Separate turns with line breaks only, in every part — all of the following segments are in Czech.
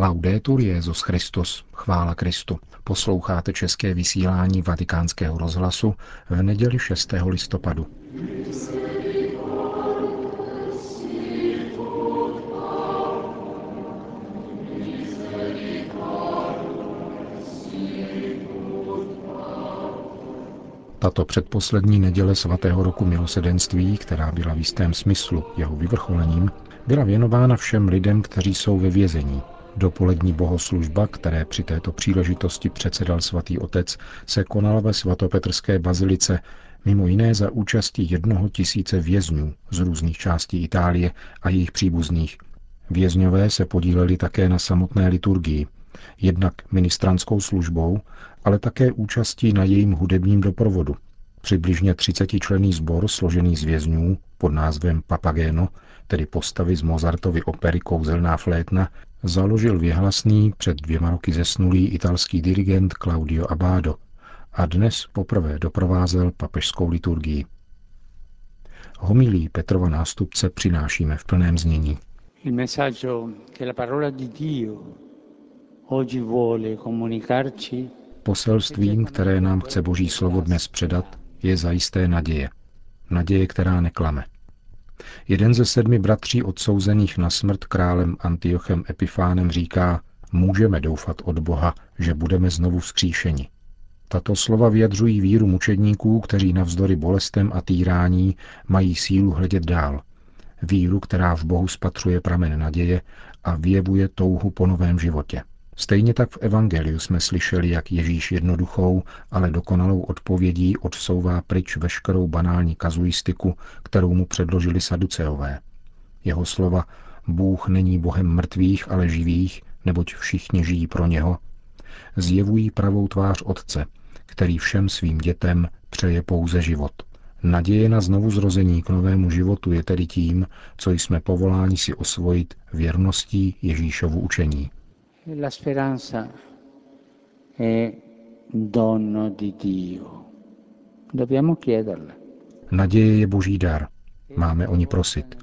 Laudetur Jezus Christus, chvála Kristu. Posloucháte české vysílání Vatikánského rozhlasu v neděli 6. listopadu. Tato předposlední neděle svatého roku milosedenství, která byla v jistém smyslu jeho vyvrcholením, byla věnována všem lidem, kteří jsou ve vězení. Dopolední bohoslužba, které při této příležitosti předsedal svatý otec, se konala ve svatopetrské bazilice mimo jiné za účasti jednoho tisíce vězňů z různých částí Itálie a jejich příbuzných. Vězňové se podíleli také na samotné liturgii, jednak ministranskou službou, ale také účastí na jejím hudebním doprovodu. Přibližně 30 člený sbor složený z vězňů pod názvem Papageno, tedy postavy z Mozartovy opery Kouzelná flétna, založil věhlasný před dvěma roky zesnulý italský dirigent Claudio Abado a dnes poprvé doprovázel papežskou liturgii. Homilí Petrova nástupce přinášíme v plném znění. Il messaggio che la parola di Dio oggi vuole comunicarci Poselstvím, které nám chce Boží slovo dnes předat, je zajisté naděje. Naděje, která neklame. Jeden ze sedmi bratří odsouzených na smrt králem Antiochem Epifánem říká, můžeme doufat od Boha, že budeme znovu vzkříšeni. Tato slova vyjadřují víru mučedníků, kteří navzdory bolestem a týrání mají sílu hledět dál. Víru, která v Bohu spatřuje pramen naděje a vyjevuje touhu po novém životě. Stejně tak v Evangeliu jsme slyšeli, jak Ježíš jednoduchou, ale dokonalou odpovědí odsouvá pryč veškerou banální kazuistiku, kterou mu předložili saduceové. Jeho slova Bůh není Bohem mrtvých, ale živých, neboť všichni žijí pro něho, zjevují pravou tvář Otce, který všem svým dětem přeje pouze život. Naděje na znovu zrození k novému životu je tedy tím, co jsme povoláni si osvojit věrností Ježíšovu učení. La speranza è dono di Dio. Dobbiamo chiederla. Naděje je boží dar. Máme o ní prosit.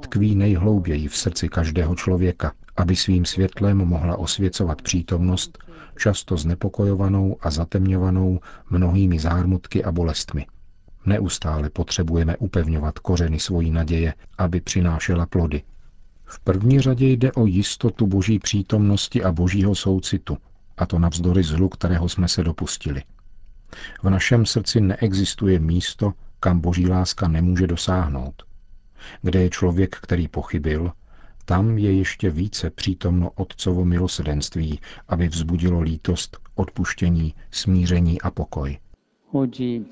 Tkví nejhlouběji v srdci každého člověka, aby svým světlem mohla osvěcovat přítomnost, často znepokojovanou a zatemňovanou mnohými zármutky a bolestmi. Neustále potřebujeme upevňovat kořeny svojí naděje, aby přinášela plody, v první řadě jde o jistotu boží přítomnosti a božího soucitu, a to navzdory zlu, kterého jsme se dopustili. V našem srdci neexistuje místo, kam boží láska nemůže dosáhnout. Kde je člověk, který pochybil, tam je ještě více přítomno Otcovo milosedenství, aby vzbudilo lítost, odpuštění, smíření a pokoj. Oggi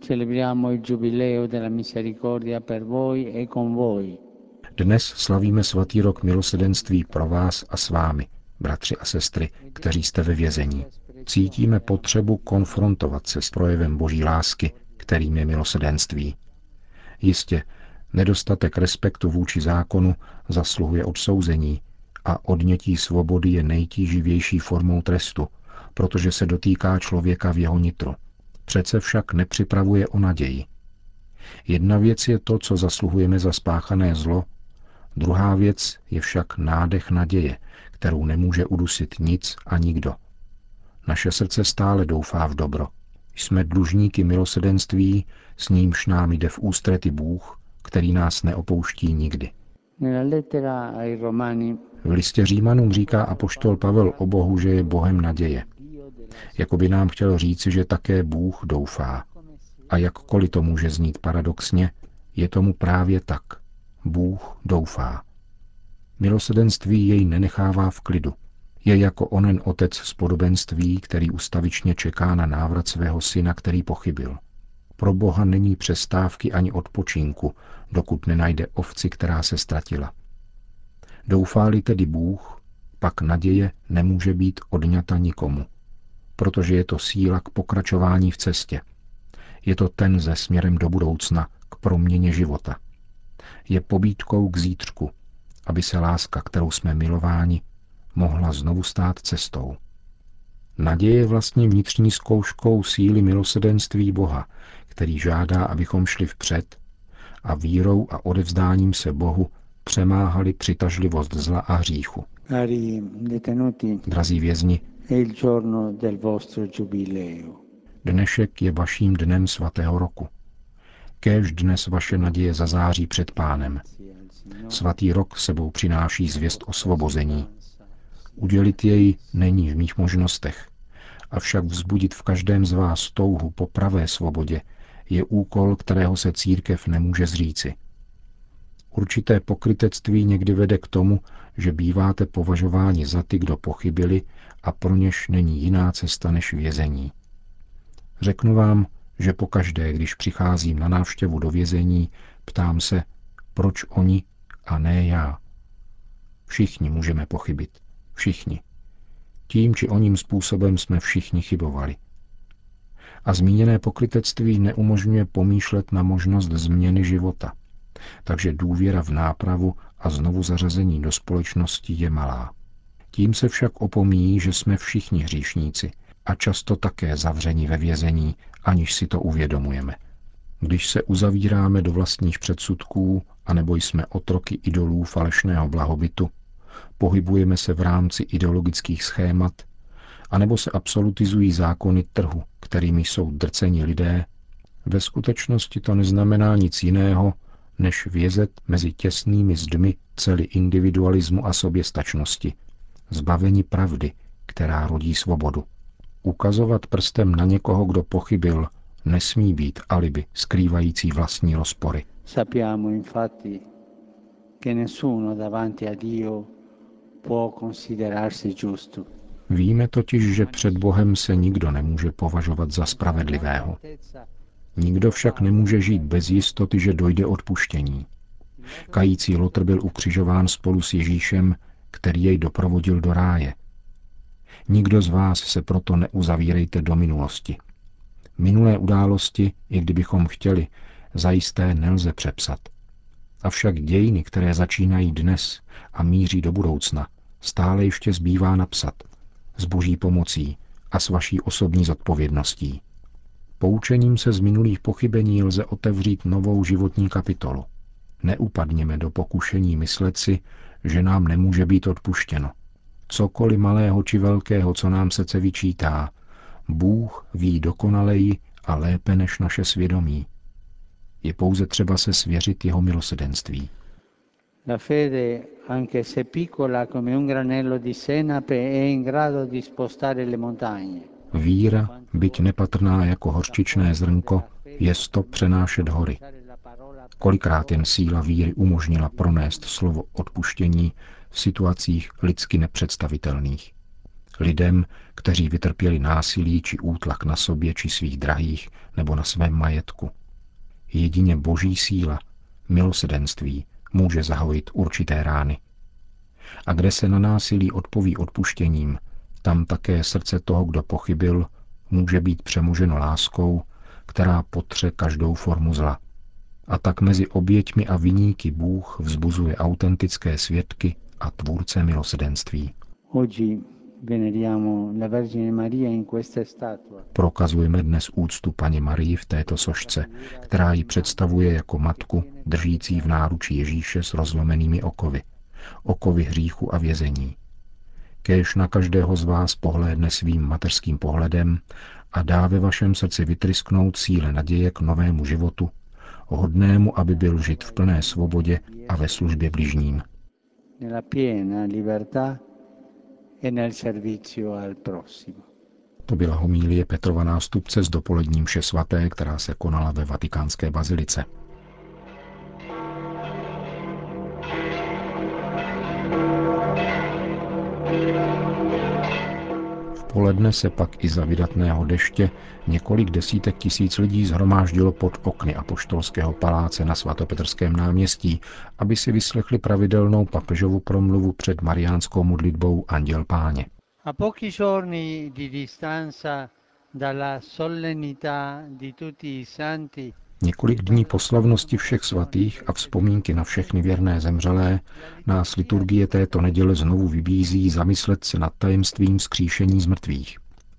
celebriamo il giubileo della misericordia per voi e con voi. Dnes slavíme svatý rok milosedenství pro vás a s vámi, bratři a sestry, kteří jste ve vězení. Cítíme potřebu konfrontovat se s projevem boží lásky, kterým je milosedenství. Jistě, nedostatek respektu vůči zákonu zasluhuje odsouzení a odnětí svobody je nejtíživější formou trestu, protože se dotýká člověka v jeho nitru. Přece však nepřipravuje o naději. Jedna věc je to, co zasluhujeme za spáchané zlo, Druhá věc je však nádech naděje, kterou nemůže udusit nic a nikdo. Naše srdce stále doufá v dobro. Jsme dlužníky milosedenství, s nímž nám jde v ústrety Bůh, který nás neopouští nikdy. V listě Římanům říká apoštol Pavel o Bohu, že je Bohem naděje. Jako by nám chtěl říci, že také Bůh doufá. A jakkoliv to může znít paradoxně, je tomu právě tak. Bůh doufá. Milosedenství jej nenechává v klidu. Je jako onen otec z podobenství, který ustavičně čeká na návrat svého syna, který pochybil. Pro Boha není přestávky ani odpočinku, dokud nenajde ovci, která se ztratila. Doufá-li tedy Bůh, pak naděje nemůže být odňata nikomu, protože je to síla k pokračování v cestě. Je to ten ze směrem do budoucna, k proměně života je pobídkou k zítřku, aby se láska, kterou jsme milováni, mohla znovu stát cestou. Naděje je vlastně vnitřní zkouškou síly milosedenství Boha, který žádá, abychom šli vpřed a vírou a odevzdáním se Bohu přemáhali přitažlivost zla a hříchu. Drazí vězni, dnešek je vaším dnem svatého roku. Kéž dnes vaše naděje zazáří před pánem. Svatý rok sebou přináší zvěst osvobození. Udělit jej není v mých možnostech, avšak vzbudit v každém z vás touhu po pravé svobodě je úkol, kterého se církev nemůže zříci. Určité pokrytectví někdy vede k tomu, že býváte považováni za ty, kdo pochybili a pro něž není jiná cesta než vězení. Řeknu vám, že pokaždé, když přicházím na návštěvu do vězení, ptám se, proč oni a ne já. Všichni můžeme pochybit. Všichni. Tím či oním způsobem jsme všichni chybovali. A zmíněné pokrytectví neumožňuje pomýšlet na možnost změny života. Takže důvěra v nápravu a znovu zařazení do společnosti je malá. Tím se však opomíjí, že jsme všichni hříšníci a často také zavření ve vězení, aniž si to uvědomujeme. Když se uzavíráme do vlastních předsudků, anebo jsme otroky idolů falešného blahobytu, pohybujeme se v rámci ideologických schémat, anebo se absolutizují zákony trhu, kterými jsou drceni lidé, ve skutečnosti to neznamená nic jiného, než vězet mezi těsnými zdmi celý individualismu a soběstačnosti, zbavení pravdy, která rodí svobodu. Ukazovat prstem na někoho, kdo pochybil, nesmí být alibi skrývající vlastní rozpory. Sappiamo infatti che nessuno davanti a Dio può considerarsi giusto. Víme totiž, že před Bohem se nikdo nemůže považovat za spravedlivého. Nikdo však nemůže žít bez jistoty, že dojde odpuštění. Kající Lotr byl ukřižován spolu s Ježíšem, který jej doprovodil do ráje. Nikdo z vás se proto neuzavírejte do minulosti. Minulé události, i kdybychom chtěli, zajisté nelze přepsat. Avšak dějiny, které začínají dnes a míří do budoucna, stále ještě zbývá napsat. S boží pomocí a s vaší osobní zodpovědností. Poučením se z minulých pochybení lze otevřít novou životní kapitolu. Neupadněme do pokušení myslet si, že nám nemůže být odpuštěno. Cokoliv malého či velkého, co nám srdce vyčítá, Bůh ví dokonaleji a lépe než naše svědomí. Je pouze třeba se svěřit jeho milosedenství. La fede, anche se piccola come un granello di senape, è in grado di spostare le montagne. Víra, byť nepatrná jako horčičné zrnko, je stop přenášet hory. Kolikrát jen síla víry umožnila pronést slovo odpuštění v situacích lidsky nepředstavitelných. Lidem, kteří vytrpěli násilí či útlak na sobě či svých drahých nebo na svém majetku. Jedině boží síla, milosedenství, může zahojit určité rány. A kde se na násilí odpoví odpuštěním, tam také srdce toho, kdo pochybil, může být přemoženo láskou, která potře každou formu zla. A tak mezi oběťmi a viníky Bůh vzbuzuje autentické svědky a tvůrce milosedenství. Prokazujeme dnes úctu paní Marii v této sošce, která ji představuje jako matku, držící v náruči Ježíše s rozlomenými okovy. Okovy hříchu a vězení. Kéž na každého z vás pohlédne svým mateřským pohledem a dá ve vašem srdci vytrysknout síle naděje k novému životu, hodnému, aby byl žit v plné svobodě a ve službě bližním. E to byla homílie Petrova nástupce z dopoledním vše svaté, která se konala ve vatikánské bazilice. Poledne se pak i za vydatného deště několik desítek tisíc lidí zhromáždilo pod okny apoštolského paláce na svatopetrském náměstí, aby si vyslechli pravidelnou papežovu promluvu před mariánskou modlitbou Anděl Páně. A pochi giorni di distanza dalla solennità di tutti i santi Několik dní po slavnosti všech svatých a vzpomínky na všechny věrné zemřelé nás liturgie této neděle znovu vybízí zamyslet se nad tajemstvím skříšení z mrtvých.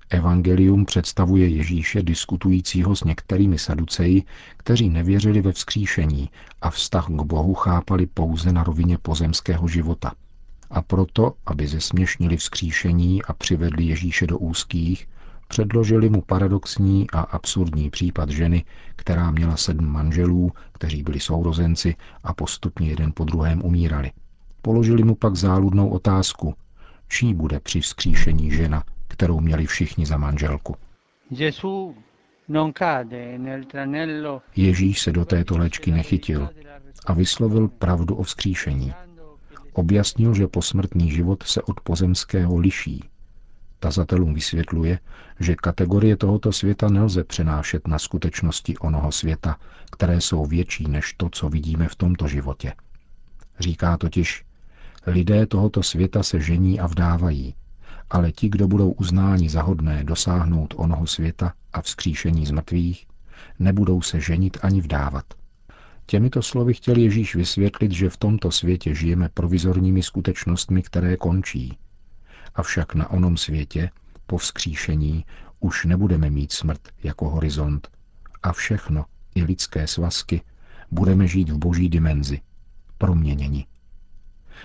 Evangelium představuje Ježíše diskutujícího s některými saduceji, kteří nevěřili ve vzkříšení a vztah k Bohu chápali pouze na rovině pozemského života. A proto, aby zesměšnili vzkříšení a přivedli Ježíše do úzkých, předložili mu paradoxní a absurdní případ ženy, která měla sedm manželů, kteří byli sourozenci a postupně jeden po druhém umírali. Položili mu pak záludnou otázku, čí bude při vzkříšení žena, kterou měli všichni za manželku. Ježíš se do této léčky nechytil a vyslovil pravdu o vzkříšení. Objasnil, že posmrtný život se od pozemského liší. Tazatelům vysvětluje, že kategorie tohoto světa nelze přenášet na skutečnosti onoho světa, které jsou větší než to, co vidíme v tomto životě. Říká totiž, lidé tohoto světa se žení a vdávají, ale ti, kdo budou uznáni za hodné dosáhnout onoho světa a vzkříšení z mrtvých, nebudou se ženit ani vdávat. Těmito slovy chtěl Ježíš vysvětlit, že v tomto světě žijeme provizorními skutečnostmi, které končí. Avšak na onom světě, po vzkříšení, už nebudeme mít smrt jako horizont. A všechno, i lidské svazky, budeme žít v boží dimenzi, proměněni.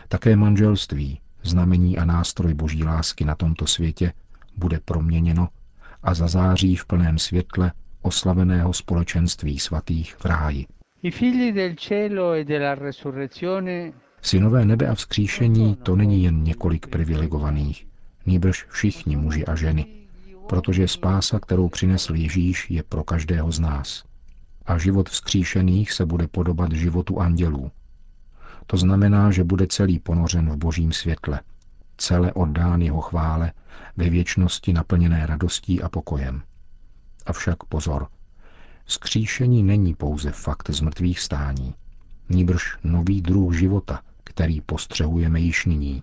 Také manželství, znamení a nástroj boží lásky na tomto světě, bude proměněno a zazáří v plném světle oslaveného společenství svatých v ráji. E Synové nebe a vzkříšení to není jen několik privilegovaných, nýbrž všichni muži a ženy, protože spása, kterou přinesl Ježíš, je pro každého z nás. A život vzkříšených se bude podobat životu andělů. To znamená, že bude celý ponořen v božím světle, celé oddán jeho chvále, ve věčnosti naplněné radostí a pokojem. Avšak pozor, skříšení není pouze fakt z mrtvých stání, níbrž nový druh života, který postřehujeme již nyní.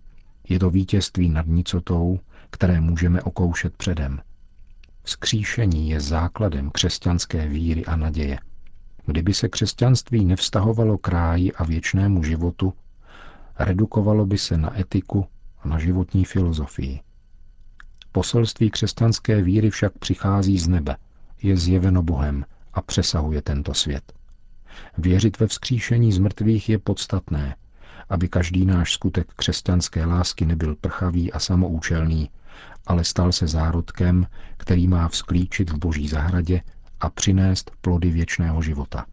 Je to vítězství nad nicotou, které můžeme okoušet předem. Skříšení je základem křesťanské víry a naděje. Kdyby se křesťanství nevztahovalo k ráji a věčnému životu, redukovalo by se na etiku a na životní filozofii. Poselství křesťanské víry však přichází z nebe, je zjeveno Bohem a přesahuje tento svět. Věřit ve vzkříšení z mrtvých je podstatné, aby každý náš skutek křesťanské lásky nebyl prchavý a samoučelný, ale stal se zárodkem, který má vzklíčit v boží zahradě a přinést plody věčného života.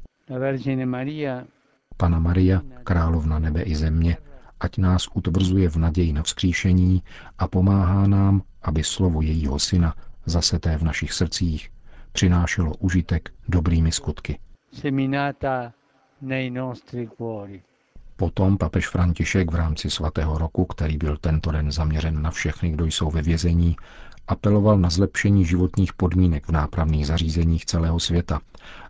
Pana Maria, královna nebe i země, ať nás utvrzuje v naději na vzkříšení a pomáhá nám, aby slovo jejího syna, zaseté v našich srdcích, přinášelo užitek dobrými skutky. Potom papež František v rámci svatého roku, který byl tento den zaměřen na všechny, kdo jsou ve vězení, apeloval na zlepšení životních podmínek v nápravných zařízeních celého světa,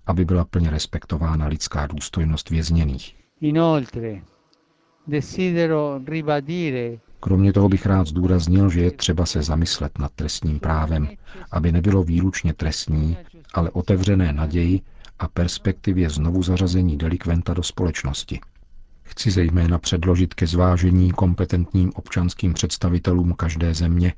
aby byla plně respektována lidská důstojnost vězněných. Kromě toho bych rád zdůraznil, že je třeba se zamyslet nad trestním právem, aby nebylo výlučně trestní, ale otevřené naději a perspektivě znovu zařazení delikventa do společnosti. Chci zejména předložit ke zvážení kompetentním občanským představitelům každé země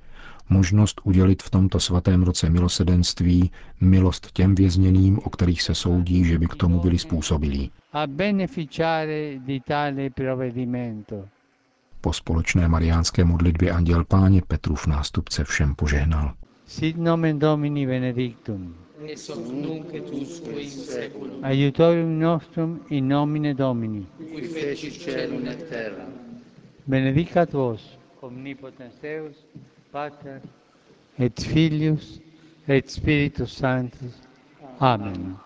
možnost udělit v tomto svatém roce milosedenství milost těm vězněným, o kterých se soudí, že by k tomu byli způsobilí. Po společné mariánské modlitbě Anděl Páně Petrův nástupce všem požehnal. Sit nomen Domini benedictum. Aiutorium nostrum in nomine Domini. Qui feci celum et terra. Benedicat vos, omnipotens Deus, Pater et Filius et Spiritus Sanctus. Amen.